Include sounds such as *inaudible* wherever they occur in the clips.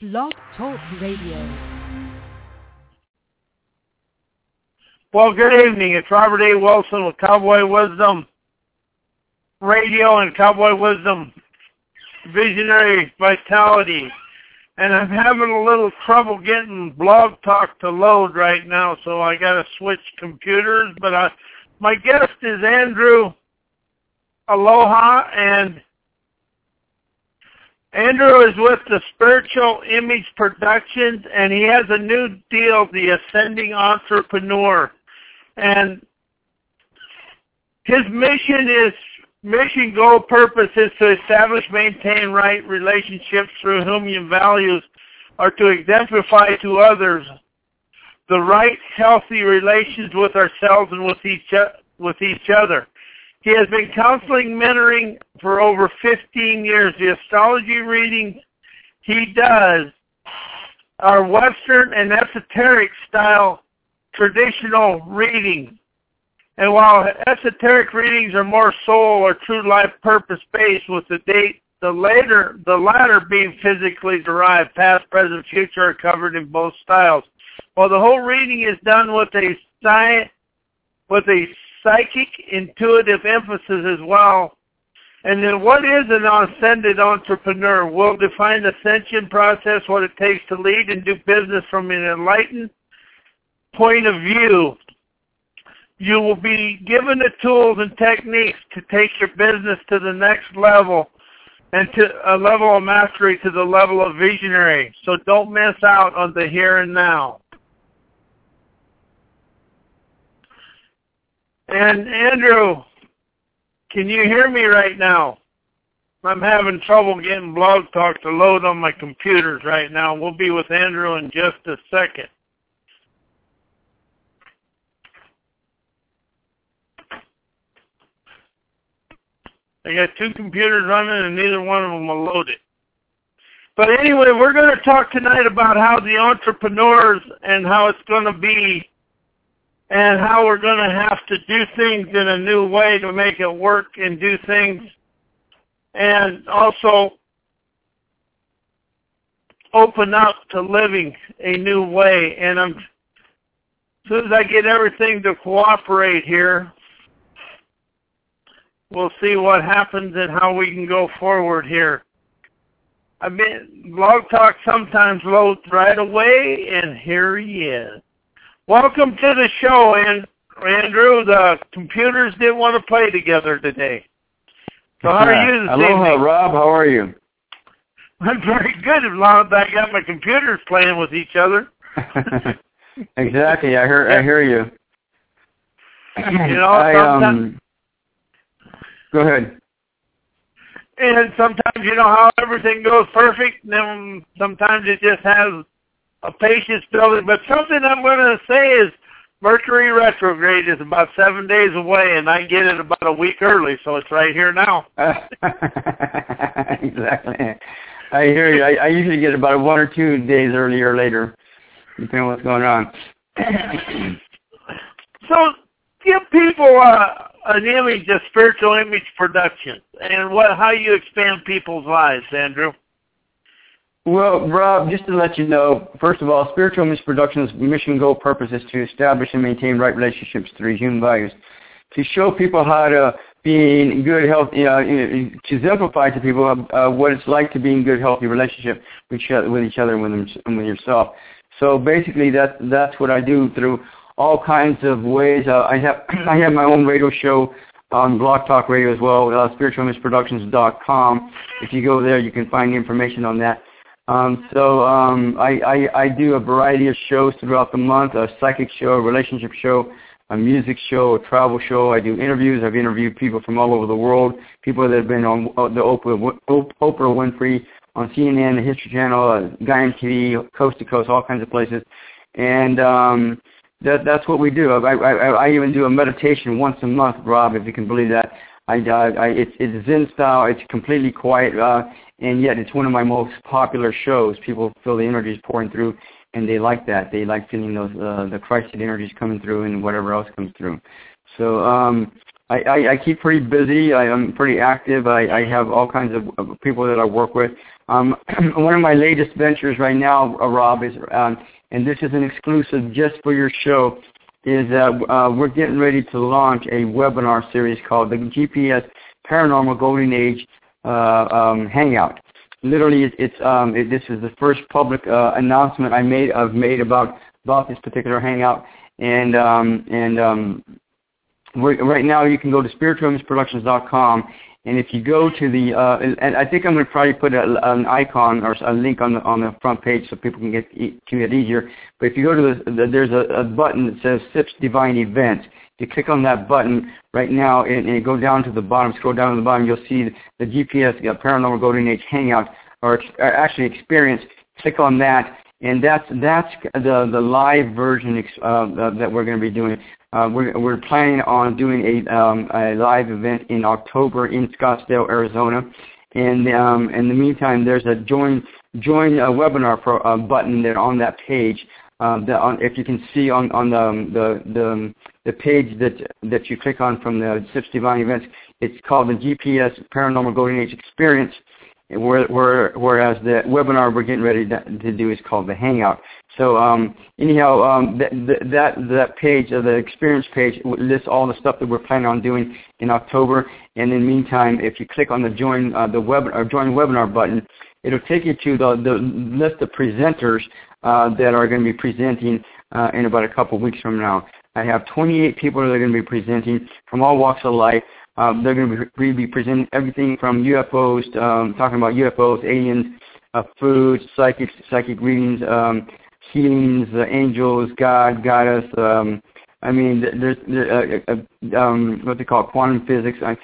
Blog Talk Radio. Well, good evening. It's Robert A. Wilson with Cowboy Wisdom Radio and Cowboy Wisdom Visionary Vitality. And I'm having a little trouble getting Blog Talk to load right now, so I got to switch computers. But I, my guest is Andrew Aloha, and Andrew is with the Spiritual Image Productions, and he has a new deal, The Ascending Entrepreneur. And his mission is, mission, goal, purpose is to establish, maintain right relationships through human values are to exemplify to others the right, healthy relations with ourselves and with each, with each other. He has been counseling, mentoring for over 15 years. The astrology readings he does are Western and esoteric style traditional readings. And while esoteric readings are more soul or true life purpose based with the date the later the latter being physically derived, past, present, future are covered in both styles. While the whole reading is done with a science with a psychic, intuitive emphasis as well. And then what is an ascended entrepreneur? We'll define the ascension process, what it takes to lead and do business from an enlightened point of view. You will be given the tools and techniques to take your business to the next level and to a level of mastery to the level of visionary. So don't miss out on the here and now. And Andrew, can you hear me right now? I'm having trouble getting Blog Talk to load on my computers right now. We'll be with Andrew in just a second. I got two computers running and neither one of them will load it. But anyway, we're going to talk tonight about how the entrepreneurs and how it's going to be and how we're going to have to do things in a new way to make it work and do things and also open up to living a new way. And I'm, as soon as I get everything to cooperate here, we'll see what happens and how we can go forward here. I mean, Blog Talk sometimes loads right away, and here he is. Welcome to the show, and Andrew. The computers didn't want to play together today. So how are you this Aloha, evening? Rob. How are you? *laughs* I'm very good as long as I got my computers playing with each other. *laughs* exactly. I hear. I hear you. You know, I, um, go ahead. and sometimes you know how everything goes perfect, and then sometimes it just has a patience building. But something I'm going to say is Mercury retrograde is about seven days away, and I get it about a week early, so it's right here now. *laughs* exactly. I hear you. I, I usually get about one or two days earlier or later, depending on what's going on. *clears throat* so give people uh, an image of spiritual image production and what how you expand people's lives, Andrew. Well, Rob, just to let you know, first of all, Spiritual Misproductions' Productions' mission, goal, purpose is to establish and maintain right relationships through human values. To show people how to be in good health, you know, to exemplify to people uh, what it's like to be in good, healthy relationship with each other, with each other and with, with yourself. So basically, that that's what I do through all kinds of ways. Uh, I have *clears throat* I have my own radio show on Blog Talk Radio as well, uh, spiritualimageproductions.com. If you go there, you can find information on that. Um, so um, I, I, I do a variety of shows throughout the month, a psychic show, a relationship show, a music show, a travel show. I do interviews. I've interviewed people from all over the world, people that have been on the Oprah, Oprah Winfrey, on CNN, the History Channel, uh, Gaiam TV, Coast to Coast, all kinds of places. And um, that, that's what we do. I, I, I even do a meditation once a month, Rob, if you can believe that. I, I, I it's, it's Zen style. It's completely quiet. Uh, and yet it's one of my most popular shows. People feel the energies pouring through, and they like that. They like feeling those uh, the Christ energies coming through, and whatever else comes through. So um, I, I, I keep pretty busy. I, I'm pretty active. I, I have all kinds of, of people that I work with. Um, *clears throat* one of my latest ventures right now, uh, Rob, is, um, and this is an exclusive just for your show, is that uh, we're getting ready to launch a webinar series called the GPS Paranormal Golden Age uh, um, Hangout. Literally, it, it's um, it, this is the first public uh, announcement I made I've made about about this particular hangout, and um, and um, right now you can go to spiritualimageproductions.com and if you go to the, uh, and I think I'm going to probably put a, an icon or a link on the on the front page so people can get to it easier. But if you go to the, the there's a, a button that says SIPS Divine Events. If you click on that button right now and, and go down to the bottom, scroll down to the bottom, you'll see the GPS uh, Paranormal Golden Age Hangout or, or actually experience. Click on that, and that's that's the the live version uh, that we're going to be doing. Uh, we're, we're planning on doing a, um, a live event in October in Scottsdale, Arizona. And um, in the meantime, there's a join join a webinar pro, uh, button there on that page. Um, that on, if you can see on on the the the, the page that that you click on from the Sips Divine Events, it's called the GPS Paranormal Golden Age Experience. Where, where, whereas the webinar we're getting ready to, do is called the Hangout. So um, anyhow, um, that, that that page, uh, the experience page, lists all the stuff that we're planning on doing in October. And in the meantime, if you click on the join uh, the web or join webinar button, it'll take you to the, the list of presenters uh, that are going to be presenting uh, in about a couple of weeks from now. I have 28 people that are going to be presenting from all walks of life. Um, they're going to be, be presenting everything from UFOs, um, talking about UFOs, aliens, uh, food, psychic, psychic readings, um, healings, uh, angels, God, goddess. Um, I mean, there's there, uh, uh, um, what they call quantum physics. I,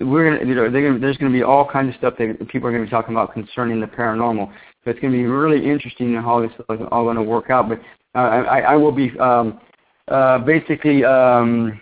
we're gonna, you know, gonna, there's going to be all kinds of stuff that people are going to be talking about concerning the paranormal. So it's going to be really interesting how this is all going to work out. But uh, I, I will be um, uh, basically um,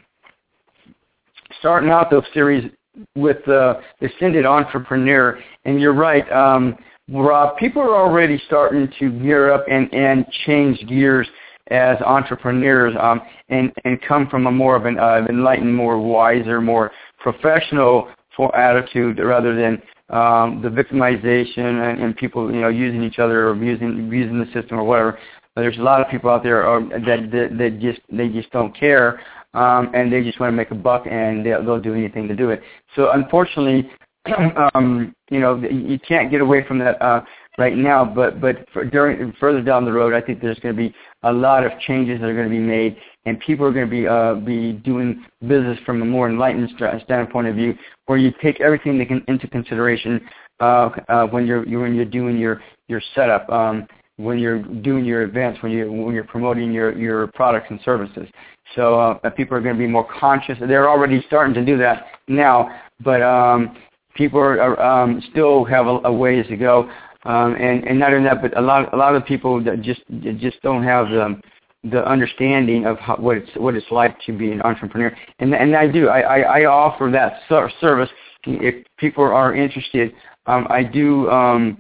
starting out the series with uh, the Ascended Entrepreneur. And you're right. Um, Rob, people are already starting to gear up and, and change gears as entrepreneurs um, and, and come from a more of an uh, enlightened, more wiser, more professional attitude rather than um, the victimization and, and people you know using each other or using using the system or whatever. There's a lot of people out there uh, that, that that just they just don't care um, and they just want to make a buck and they'll, they'll do anything to do it. So unfortunately, *clears throat* um, you know, you can't get away from that uh, right now. But but for during further down the road, I think there's going to be a lot of changes that are going to be made, and people are going to be uh, be doing business from a more enlightened standpoint of view, where you take everything into consideration uh, uh, when you're when you're doing your your setup. Um, when you're doing your events, when you when you're promoting your your products and services. So uh, people are going to be more conscious. They're already starting to do that now, but um, people are, um, still have a, a ways to go. Um, and, and not only that, but a lot a lot of people that just just don't have the the understanding of how, what it's what it's like to be an entrepreneur. And and I do I I, I offer that service if people are interested. Um, I do um,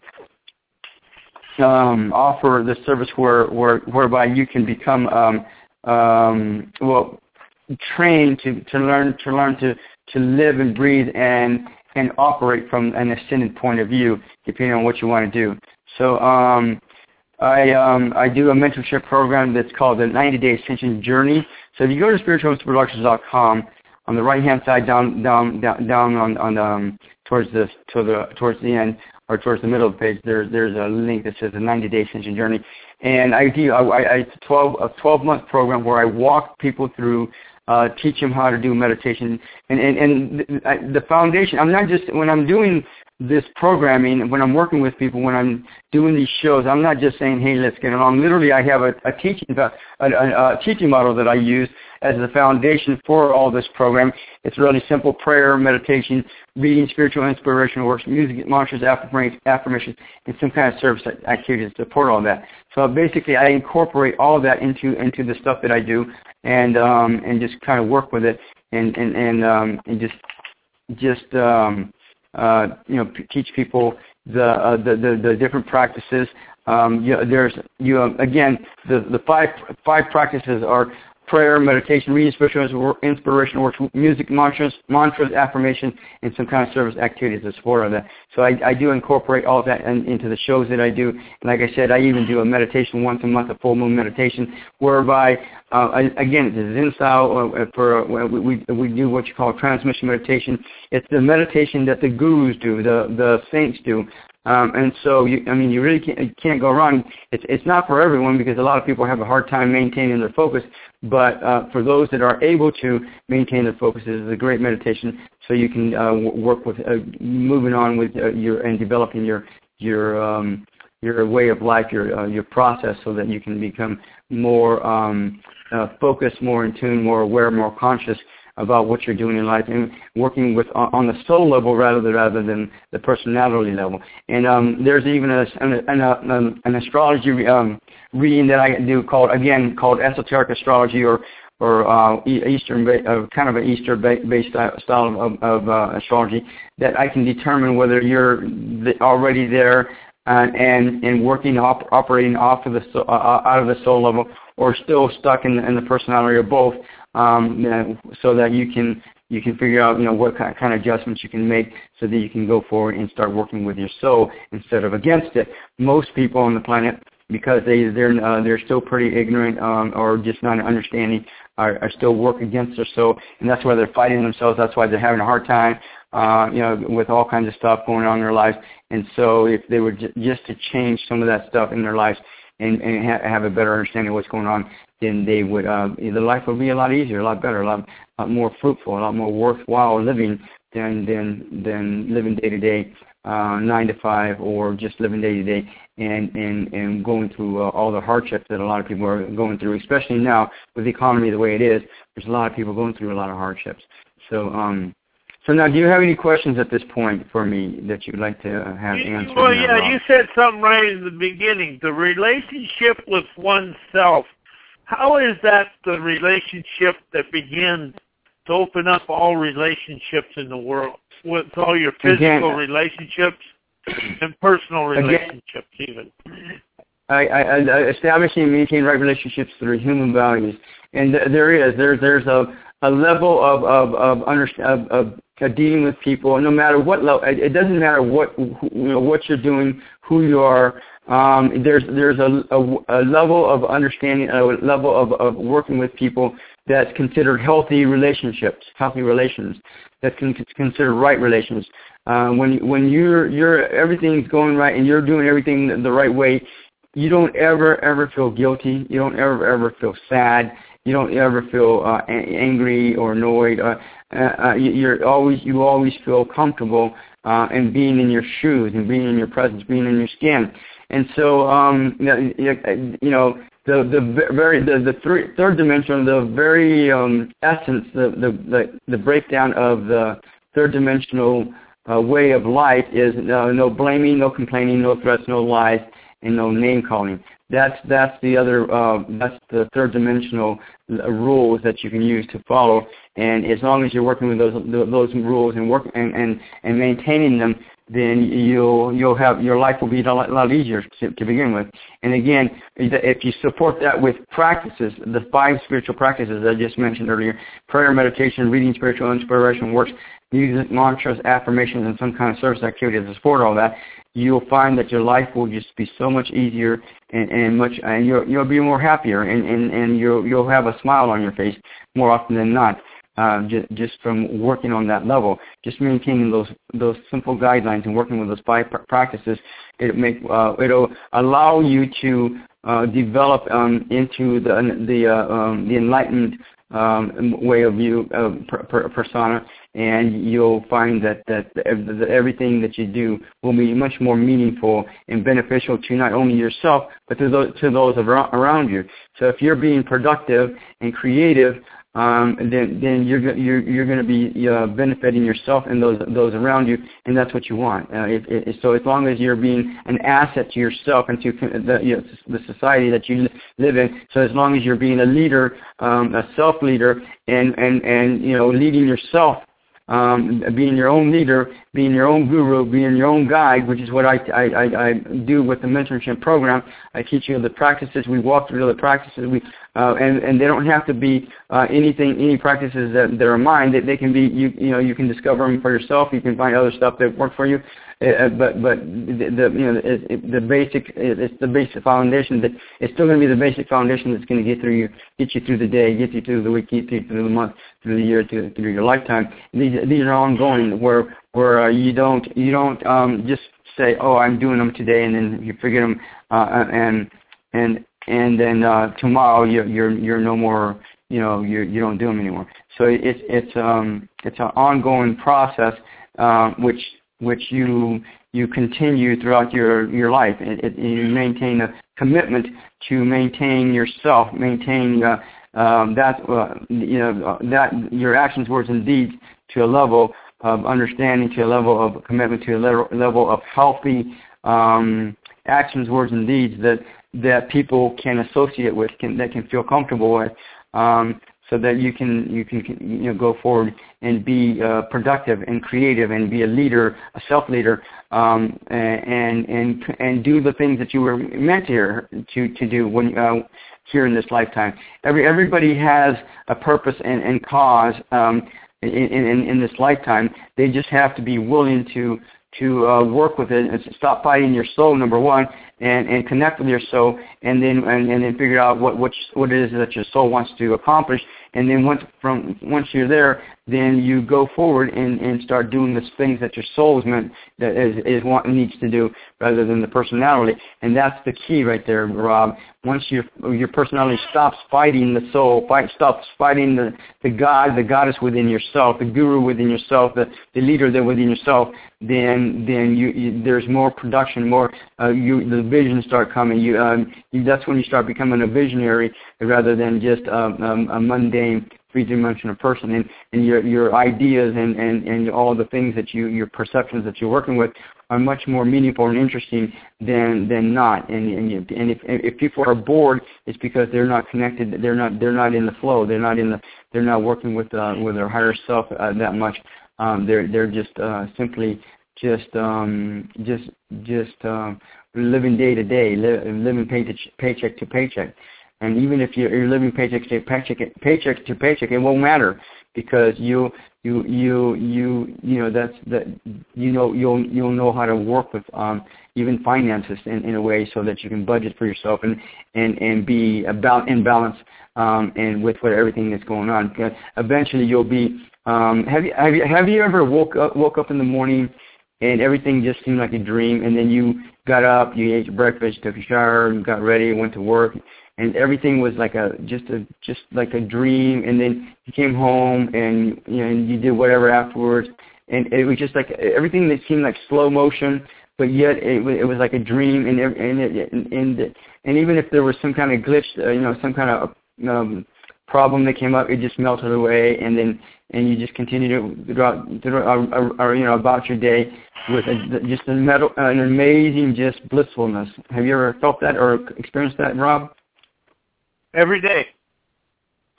um, offer the service where, where whereby you can become um, um, well trained to, to learn to learn to, to live and breathe and and operate from an ascended point of view, depending on what you want to do. So um, I um, I do a mentorship program that's called the 90 Day Ascension Journey. So if you go to spiritualproductions.com, on the right hand side down down down, down on on um, towards the to the towards the end or towards the middle of the page, there's there's a link that says the 90 Day Ascension Journey, and I do I, I it's a 12 a 12 month program where I walk people through uh, teach them how to do meditation. And, and, and the, the foundation, I'm not just, when I'm doing this programming, when I'm working with people, when I'm doing these shows, I'm not just saying, hey, let's get along. Literally, I have a, a teaching a, a, a teaching model that I use as the foundation for all this program. It's really simple prayer, meditation, reading spiritual inspirational works, music, mantras, affirmations, and some kind of service activities to support all that. So basically, I incorporate all of that into into the stuff that I do, and um, and just kind of work with it, and and and, um, and just just um, uh, you know teach people the, uh, the the the different practices. Um, you know, there's you know, again the the five five practices are prayer, meditation, reading spiritual inspiration works, music, mantras, mantras, affirmation, and some kind of service activities to support all that. So I, I do incorporate all of that in, into the shows that I do. And like I said, I even do a meditation once a month, a full moon meditation, whereby, uh, I, again, it's a Zen style uh, for, uh, we, we do what you call transmission meditation. It's the meditation that the gurus do, the, the saints do. Um, and so, you, I mean, you really can't, can't go wrong. It's, it's not for everyone because a lot of people have a hard time maintaining their focus. But uh, for those that are able to maintain their focus, is a great meditation. So you can uh, work with uh, moving on with uh, your and developing your your um, your way of life, your uh, your process, so that you can become more um, uh, focused, more in tune, more aware, more conscious about what you're doing in life and working with on the soul level rather than rather than the personality level. And um, there's even a, an, an, an astrology um, reading that I do called again called esoteric astrology or or uh, Eastern, uh, kind of an Eastern-based style of, of uh, astrology that I can determine whether you're already there uh, and and working op- operating off of the uh, out of the soul level, or still stuck in, the, in the personality, or both um, you know, so that you can you can figure out you know what kind of adjustments you can make so that you can go forward and start working with your soul instead of against it. Most people on the planet, because they they're uh, they're still pretty ignorant um, or just not understanding, are, are still work against their soul, and that's why they're fighting themselves. That's why they're having a hard time. Uh, you know, with all kinds of stuff going on in their lives, and so if they were j- just to change some of that stuff in their lives, and, and ha- have a better understanding of what's going on, then they would uh, the life would be a lot easier, a lot better, a lot, more fruitful, a lot more worthwhile living than than than living day to day, uh, nine to five, or just living day to day and and and going through uh, all the hardships that a lot of people are going through, especially now with the economy the way it is. There's a lot of people going through a lot of hardships. So um, so now, do you have any questions at this point for me that you'd like to have answered? Well, yeah, you said something right in the beginning. The relationship with oneself. How is that the relationship that begins to open up all relationships in the world, with all your physical Again, relationships and personal relationships, even? I, I, I establishing and maintaining right relationships through human values, and th- there is there there's a a level of of of, under, of, of uh, dealing with people, no matter what level. It doesn't matter what you know what you're doing, who you are. Um, there's there's a, a, a level of understanding, a level of, of working with people that's considered healthy relationships, healthy relations. That's considered right relations. Uh, when when you're you're everything's going right and you're doing everything the right way, you don't ever ever feel guilty. You don't ever ever feel sad you don't ever feel uh, angry or annoyed. Uh, uh, you're always you always feel comfortable uh, in being in your shoes and being in your presence, being in your skin. And so, um, you know, the the very the the three, third dimension, the very um, essence, the, the the the breakdown of the third dimensional uh, way of life is no, no blaming, no complaining, no threats, no lies, and no name calling. That's that's the other uh, that's the third dimensional uh, rules that you can use to follow. And as long as you're working with those those rules and work and and, and maintaining them, then you'll you'll have your life will be a lot, lot easier to, to begin with. And again, if you support that with practices, the five spiritual practices I just mentioned earlier, prayer, meditation, reading spiritual inspiration works, music, mantras, affirmations, and some kind of service activity to support all that, you'll find that your life will just be so much easier and, and much, and you'll you'll be more happier, and and and you'll you'll have a smile on your face more often than not. Uh, just, just from working on that level, just maintaining those those simple guidelines and working with those five practices, it make uh, it'll allow you to uh, develop um, into the the uh, um, the enlightened um, way of view of per, per persona, and you'll find that, that that everything that you do will be much more meaningful and beneficial to not only yourself but to those to those around you. So if you're being productive and creative, um, then then you're you're you're going to be uh, benefiting yourself and those those around you, and that's what you want. Uh, it, it, so as long as you're being an asset to yourself and to the you know, the society that you live in, so as long as you're being a leader, um, a self leader, and and and you know leading yourself um, being your own leader, being your own guru, being your own guide, which is what I, I, I, I do with the mentorship program. I teach you the practices. We walk through the practices. We uh, and and they don't have to be uh, anything, any practices that, that are mine. That they, they can be, you you know, you can discover them for yourself. You can find other stuff that work for you. Uh, uh but but the, the you know the basic it's the basic foundation that it's still going to be the basic foundation that's going to get through you, get you through the day, get you through the week, get you through the month, through the year, through, through your lifetime. These these are ongoing where where uh, you don't you don't um, just say oh I'm doing them today and then you forget them uh, and and and then uh, tomorrow you're you're you're no more you know you you don't do them anymore. So it's it's um it's an ongoing process uh, which which you you continue throughout your your life. It, it, you maintain a commitment to maintain yourself, maintain uh, um, that uh, you know that your actions, words, and deeds to a level of understanding, to a level of commitment, to a level of healthy um, actions, words, and deeds that that people can associate with, can, that can feel comfortable with, um, so that you can you can you know go forward and be uh, productive and creative and be a leader, a self leader, um, and and and do the things that you were meant here to to do when uh, here in this lifetime. Every everybody has a purpose and, and cause um, in, in in this lifetime. They just have to be willing to to uh, work with it and stop fighting your soul number one and and connect with your soul and then and, and then figure out what what what it is that your soul wants to accomplish and then once from once you're there, then you go forward and, and start doing the things that your soul is meant that is, is what needs to do rather than the personality. And that's the key right there, Rob. Once your your personality stops fighting the soul, fight stops fighting the, the God, the goddess within yourself, the guru within yourself, the, the leader there within yourself, then then you, you there's more production, more uh, you the visions start coming. You, um, you that's when you start becoming a visionary rather than just um, um, a mundane three-dimensional person and, and your, your ideas and, and, and all the things that you, your perceptions that you're working with are much more meaningful and interesting than, than not. And, and, you, and if, if people are bored, it's because they're not connected, they're not, they're not in the flow, they're not in the, they're not working with, uh, with their higher self uh, that much. Um, they're, they're just uh, simply just, um, just, just um, living day to day, living paycheck, paycheck to paycheck. And even if you're, you're living paycheck to paycheck, paycheck to paycheck, it won't matter because you you you you you know that's that you know you'll you'll know how to work with um even finances in, in a way so that you can budget for yourself and and and be about in balance um and with what everything that's going on. Because eventually you'll be um have you have you have you ever woke up woke up in the morning and everything just seemed like a dream and then you got up you ate your breakfast took a shower got ready went to work and everything was like a just a just like a dream. And then you came home and you know and you did whatever afterwards. And it was just like everything that seemed like slow motion but yet it, it was like a dream. And and it, and, and and even if there was some kind of glitch uh, you know some kind of um problem that came up it just melted away. And then and you just continue to throughout, throughout or, or, you know about your day with a, just a metal, an amazing just blissfulness. Have you ever felt that or experienced that rob Every day.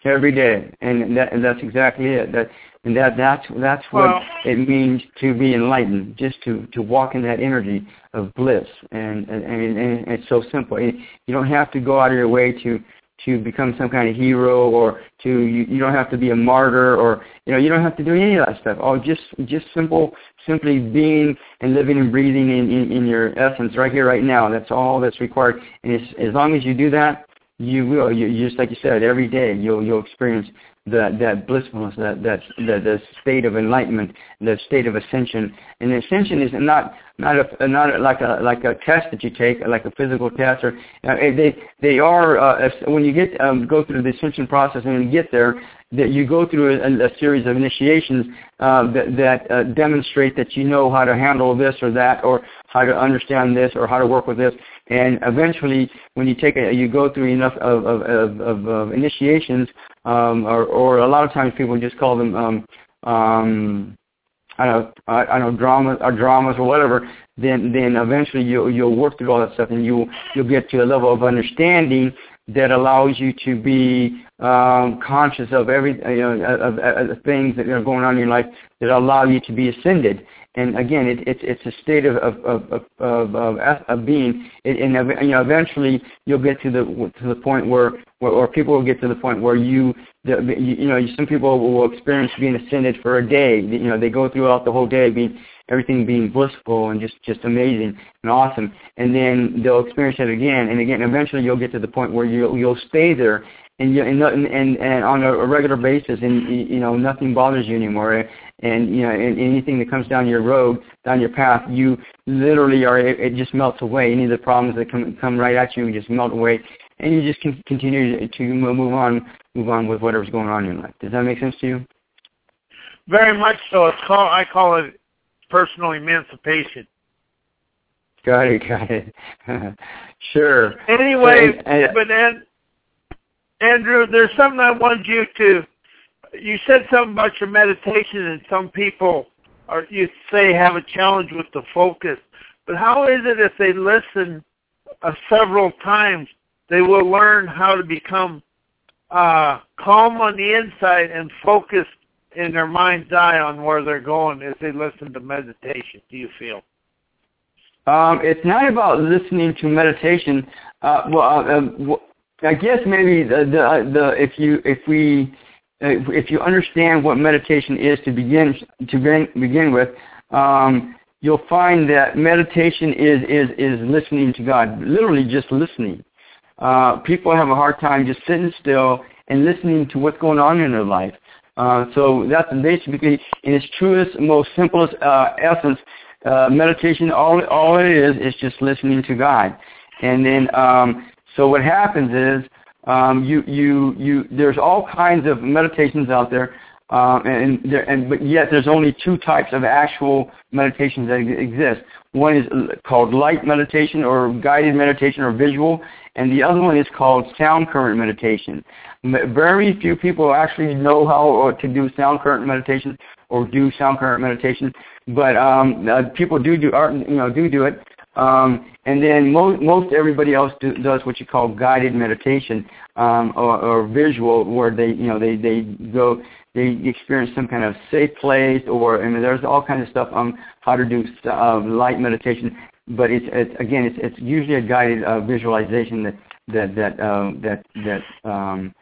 Every day, and that that's exactly it. That and that that's that's what well, it means to be enlightened. Just to to walk in that energy of bliss, and and, and, and it's so simple. You don't have to go out of your way to to become some kind of hero or to you, you don't have to be a martyr or you know you don't have to do any of that stuff oh just just simple simply being and living and breathing in, in, in your essence right here right now that's all that's required and as, as long as you do that you will. You, just like you said, every day you'll you'll experience that that blissfulness, that that that the state of enlightenment, the state of ascension. And ascension is not not a not like a like a test that you take, like a physical test, or uh, they they are uh, when you get um, go through the ascension process and you get there, that you go through a, a series of initiations uh, that, that uh, demonstrate that you know how to handle this or that, or how to understand this, or how to work with this. And eventually, when you take a, you go through enough of, of, of, of, of initiations, um, or, or a lot of times people just call them, um, um, I don't know, I, I don't know, dramas or dramas or whatever. Then, then eventually you'll you'll work through all that stuff, and you'll you'll get to a level of understanding that allows you to be um, conscious of every you know of, of, of things that are going on in your life that allow you to be ascended. And again, it, it's it's a state of of of of, of, of being, it, and you know eventually you'll get to the to the point where, where or people will get to the point where you the, you, you know some people will experience being ascended for a day. You know they go throughout the whole day being everything being blissful and just just amazing and awesome. And then they'll experience it again and again. Eventually, you'll get to the point where you'll you'll stay there and you and and, and on a regular basis, and you know nothing bothers you anymore. And you know and anything that comes down your road, down your path, you literally are. It, it just melts away. Any of the problems that come come right at you just melt away, and you just can continue to move on, move on with whatever's going on in your life. Does that make sense to you? Very much so. It's called. I call it personal emancipation. Got it, got it. *laughs* sure. Anyway, and, and, but then, Andrew, there's something I wanted you to. You said something about your meditation, and some people, are you say, have a challenge with the focus. But how is it if they listen uh, several times, they will learn how to become uh, calm on the inside and focused in their mind's eye on where they're going as they listen to meditation, do you feel? Um, it's not about listening to meditation. Uh, well, uh, um, I guess maybe the, the, uh, the if you if we if you understand what meditation is to begin to begin, begin with, um, you'll find that meditation is is is listening to God, literally just listening. Uh, people have a hard time just sitting still and listening to what's going on in their life. Uh, so that's basically, in its truest, most simplest uh, essence, uh, meditation. All all it is is just listening to God, and then um, so what happens is um, you you you there's all kinds of meditations out there. Uh, and, there, and but yet there's only two types of actual meditations that exist. One is called light meditation or guided meditation or visual, and the other one is called sound current meditation. Very few people actually know how to do sound current meditation or do sound current meditation, but um, uh, people do do art, you know, do do it. Um, and then most most everybody else do, does what you call guided meditation um, or, or visual, where they you know they they go they experience some kind of safe place, or I mean there's all kinds of stuff on how to do uh, light meditation. But it's, it's again it's it's usually a guided uh, visualization that that that um, that that um,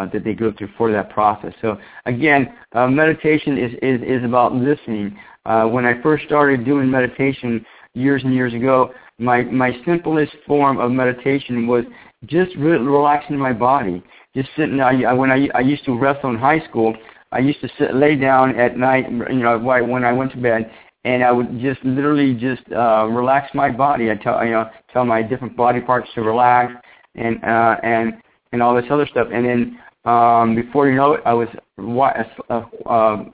uh, that they go through for that process. So again, uh, meditation is, is, is about listening. Uh, when I first started doing meditation years and years ago, my, my simplest form of meditation was just re- relaxing my body. Just sitting, I, I, when I, I used to wrestle in high school, I used to sit, lay down at night, you know, when I went to bed, and I would just literally just uh, relax my body. I tell you know tell my different body parts to relax, and uh, and and all this other stuff. And then um, before you know it, I was uh, uh,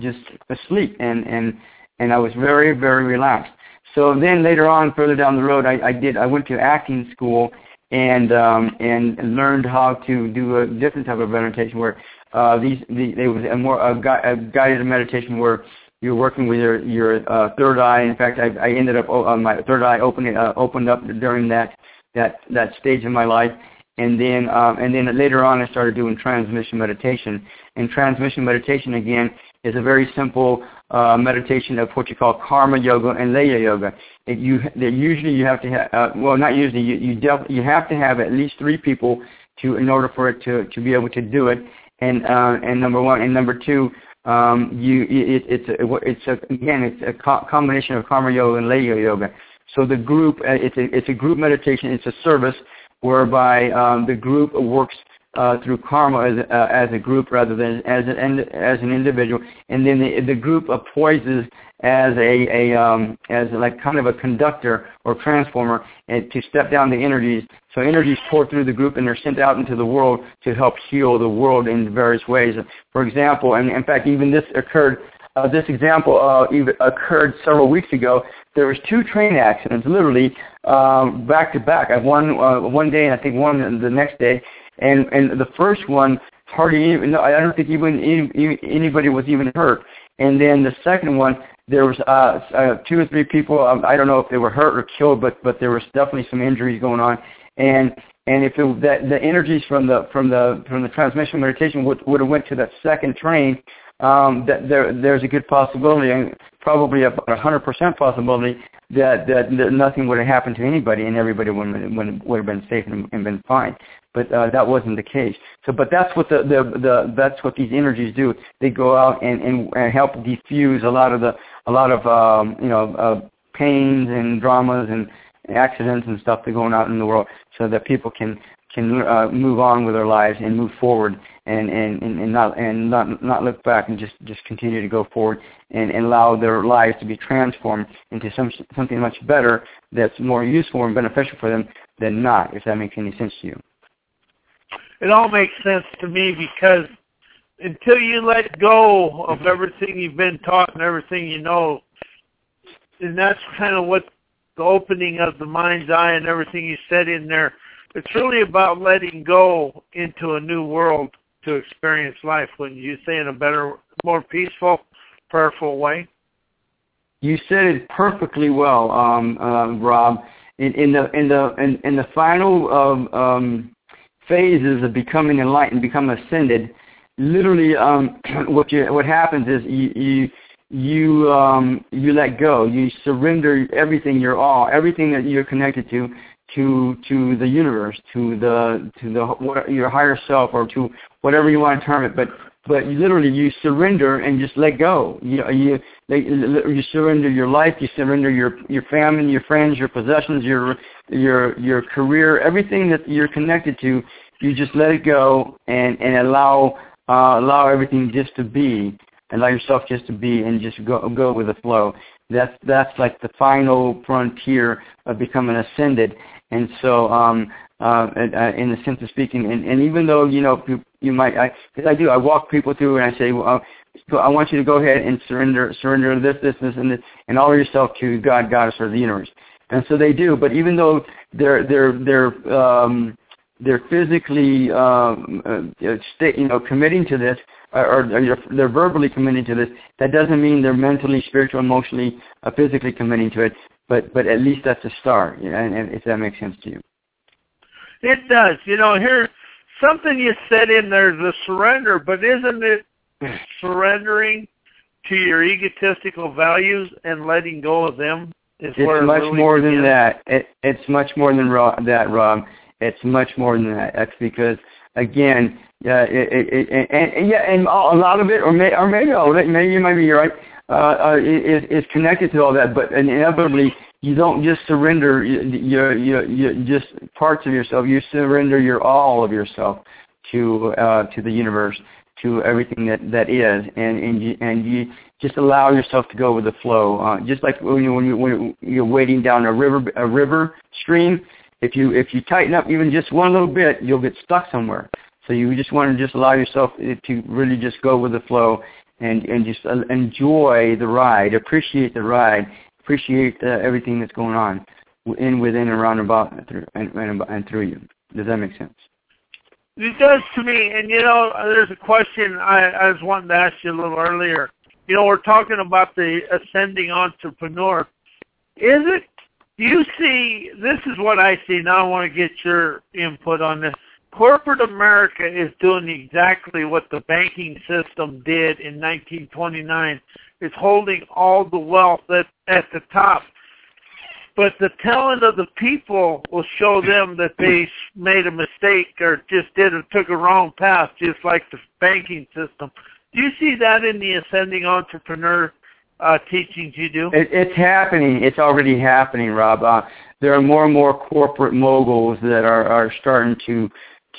just asleep, and and and I was very very relaxed. So then later on, further down the road, I, I did. I went to acting school and um, and learned how to do a different type of meditation where uh, these the, they was a more a, gui- a guided meditation where you're working with your your uh, third eye. In fact, I, I ended up uh, my third eye opening uh, opened up during that that that stage of my life and then um, and then later on I started doing transmission meditation. And transmission meditation again is a very simple uh, meditation of what you call karma yoga and laya yoga. It, you usually you have to have uh, well not usually you you, def- you have to have at least three people to in order for it to to be able to do it. And uh, and number one and number two. Um, you, it, it's a, it's a, again, it's a co- combination of karma yoga and laya yoga. So the group, uh, it's a, it's a group meditation. It's a service whereby um, the group works uh, through karma as, uh, as a group rather than as an as an individual, and then the, the group poises as a, a um, as like kind of a conductor or transformer and to step down the energies. So energies pour through the group and they're sent out into the world to help heal the world in various ways. For example, and in fact, even this occurred. Uh, this example uh, occurred several weeks ago there was two train accidents, literally um, back to back. One uh, one day, and I think one the next day. And and the first one, hardly even no, I don't think even any, anybody was even hurt. And then the second one, there was uh, uh, two or three people. Um, I don't know if they were hurt or killed, but but there was definitely some injuries going on. And and if it, that the energies from the from the from the transmission meditation would would have went to that second train, um, that there there's a good possibility, and probably about a hundred percent possibility that, that that nothing would have happened to anybody, and everybody would would, would have been safe and, and been fine. But uh, that wasn't the case. So, but that's what the, the the that's what these energies do. They go out and and, and help diffuse a lot of the a lot of um, you know uh, pains and dramas and accidents and stuff that are going out in the world, so that people can can uh, move on with their lives and move forward and, and, and, not and not not look back and just, just continue to go forward and, and allow their lives to be transformed into some something much better that's more useful and beneficial for them than not, if that makes any sense to you. It all makes sense to me because until you let go of everything you've been taught and everything you know, and that's kind of what the opening of the mind's eye and everything you said in there it's really about letting go into a new world to experience life. Wouldn't you say in a better, more peaceful, prayerful way? You said it perfectly well, um, uh, Rob. In, in the in the in, in the final um, um, phases of becoming enlightened, become ascended, literally, um, *clears throat* what you what happens is you you you um, you let go. You surrender everything, your all, everything that you're connected to, to to the universe, to the to the what, your higher self, or to whatever you want to term it. But but you literally you surrender and just let go. You you you surrender your life, you surrender your your family, your friends, your possessions, your your your career, everything that you're connected to. You just let it go and and allow uh, allow everything just to be. Allow yourself just to be and just go go with the flow. That's that's like the final frontier of becoming ascended. And so, um, uh, uh, in the sense of speaking, and, and even though you know you, might, I, cause I do, I walk people through and I say, well, uh, I want you to go ahead and surrender, surrender this, this, this, and this, and all yourself to God, Goddess, or the universe. And so they do. But even though they're they're they're um, they're physically um, uh, state, you know, committing to this, or, or they're verbally committing to this, that doesn't mean they're mentally, spiritually, emotionally, uh, physically committing to it but but at least that's a start, you know, and, and if that makes sense to you. It does. You know, here something you said in there, the surrender, but isn't it *sighs* surrendering to your egotistical values and letting go of them? It's much really more begins? than that. It, it's much more than that, Rob. It's much more than that. That's because again, uh, it, it, it, and, and yeah, and a lot of it, or, may, or maybe all of it, maybe you might be right uh, uh, is, is connected to all that, but inevitably you don't just surrender your, your, your just parts of yourself. You surrender your all of yourself to uh, to the universe, to everything that that is, and and you, and you just allow yourself to go with the flow. Uh, just like when you when you when you're wading down a river a river stream, if you if you tighten up even just one little bit, you'll get stuck somewhere. So you just want to just allow yourself to really just go with the flow and and just uh, enjoy the ride, appreciate the ride, appreciate uh, everything that's going on in, within, and around, about, and, and, and through you. Does that make sense? It does to me. And you know, there's a question I, I was wanting to ask you a little earlier. You know, we're talking about the ascending entrepreneur. Is it? You see? This is what I see. Now I want to get your input on this corporate America is doing exactly what the banking system did in 1929. It's holding all the wealth at, at the top. But the talent of the people will show them that they made a mistake or just did or took a wrong path, just like the banking system. Do you see that in the ascending entrepreneur uh, teachings you do? It, it's happening. It's already happening, Rob. Uh, there are more and more corporate moguls that are, are starting to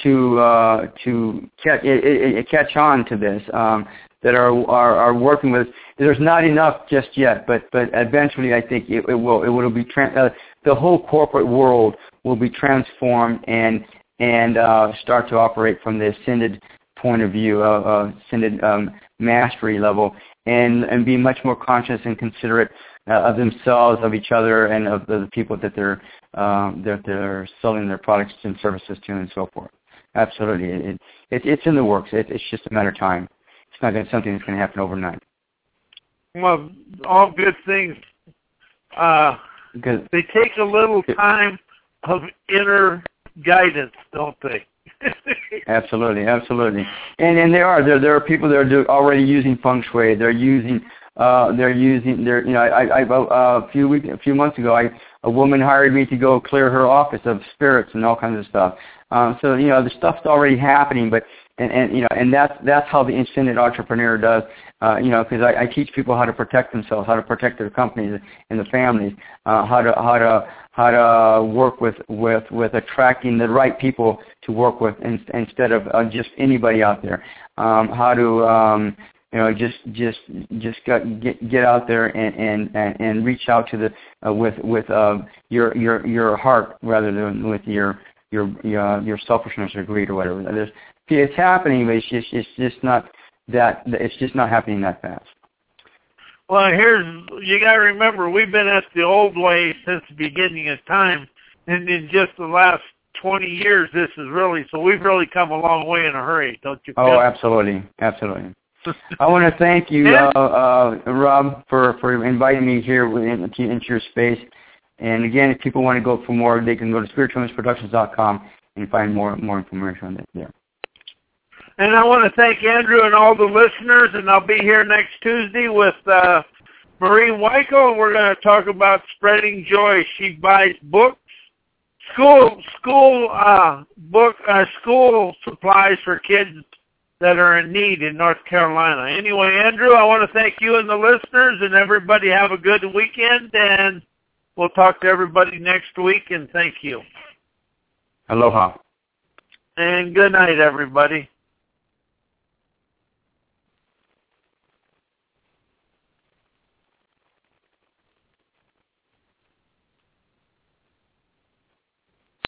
to uh, to catch it, it, catch on to this um, that are, are are working with. There's not enough just yet, but but eventually I think it, it will it will be tra- uh, the whole corporate world will be transformed and and uh, start to operate from the ascended point of view, uh, uh, ascended um, mastery level, and and be much more conscious and considerate uh, of themselves, of each other, and of the people that they're um, that they're selling their products and services to, and so forth. Absolutely. It, it, it's in the works. It, it's just a matter of time. It's not gonna, something that's going to happen overnight. Well, all good things. Uh, they take a little time of inner guidance, don't they? *laughs* absolutely, absolutely. And and there are there there are people that are do, already using feng shui. They're using uh they're using they're you know I I, uh, a few weeks a few months ago I a woman hired me to go clear her office of spirits and all kinds of stuff. Um, so you know the stuff's already happening, but and and you know and that's that's how the independent entrepreneur does. Uh, you know, because I, I teach people how to protect themselves, how to protect their companies and the families, uh, how to how to how to work with with with attracting the right people to work with in, instead of uh, just anybody out there. Um, how to um, you know just just just get get, out there and, and and reach out to the uh, with with uh, your your your heart rather than with your your your, your selfishness or greed or whatever. There's it's happening, but it's just it's just not that it's just not happening that fast. Well, here's you got to remember we've been at the old way since the beginning of time, and in just the last 20 years, this is really so we've really come a long way in a hurry, don't you? Oh, absolutely, absolutely. *laughs* I want to thank you, uh, uh, Rob, for for inviting me here into, into your space. And again, if people want to go for more, they can go to spiritualimageproductions.com and find more more information on that there. And I want to thank Andrew and all the listeners, and I'll be here next Tuesday with uh, Maureen Weichel, and we're going to talk about spreading joy. She buys books, school school uh, book uh, school supplies for kids that are in need in North Carolina. Anyway, Andrew, I want to thank you and the listeners, and everybody have a good weekend, and we'll talk to everybody next week. And thank you. Aloha. And good night, everybody.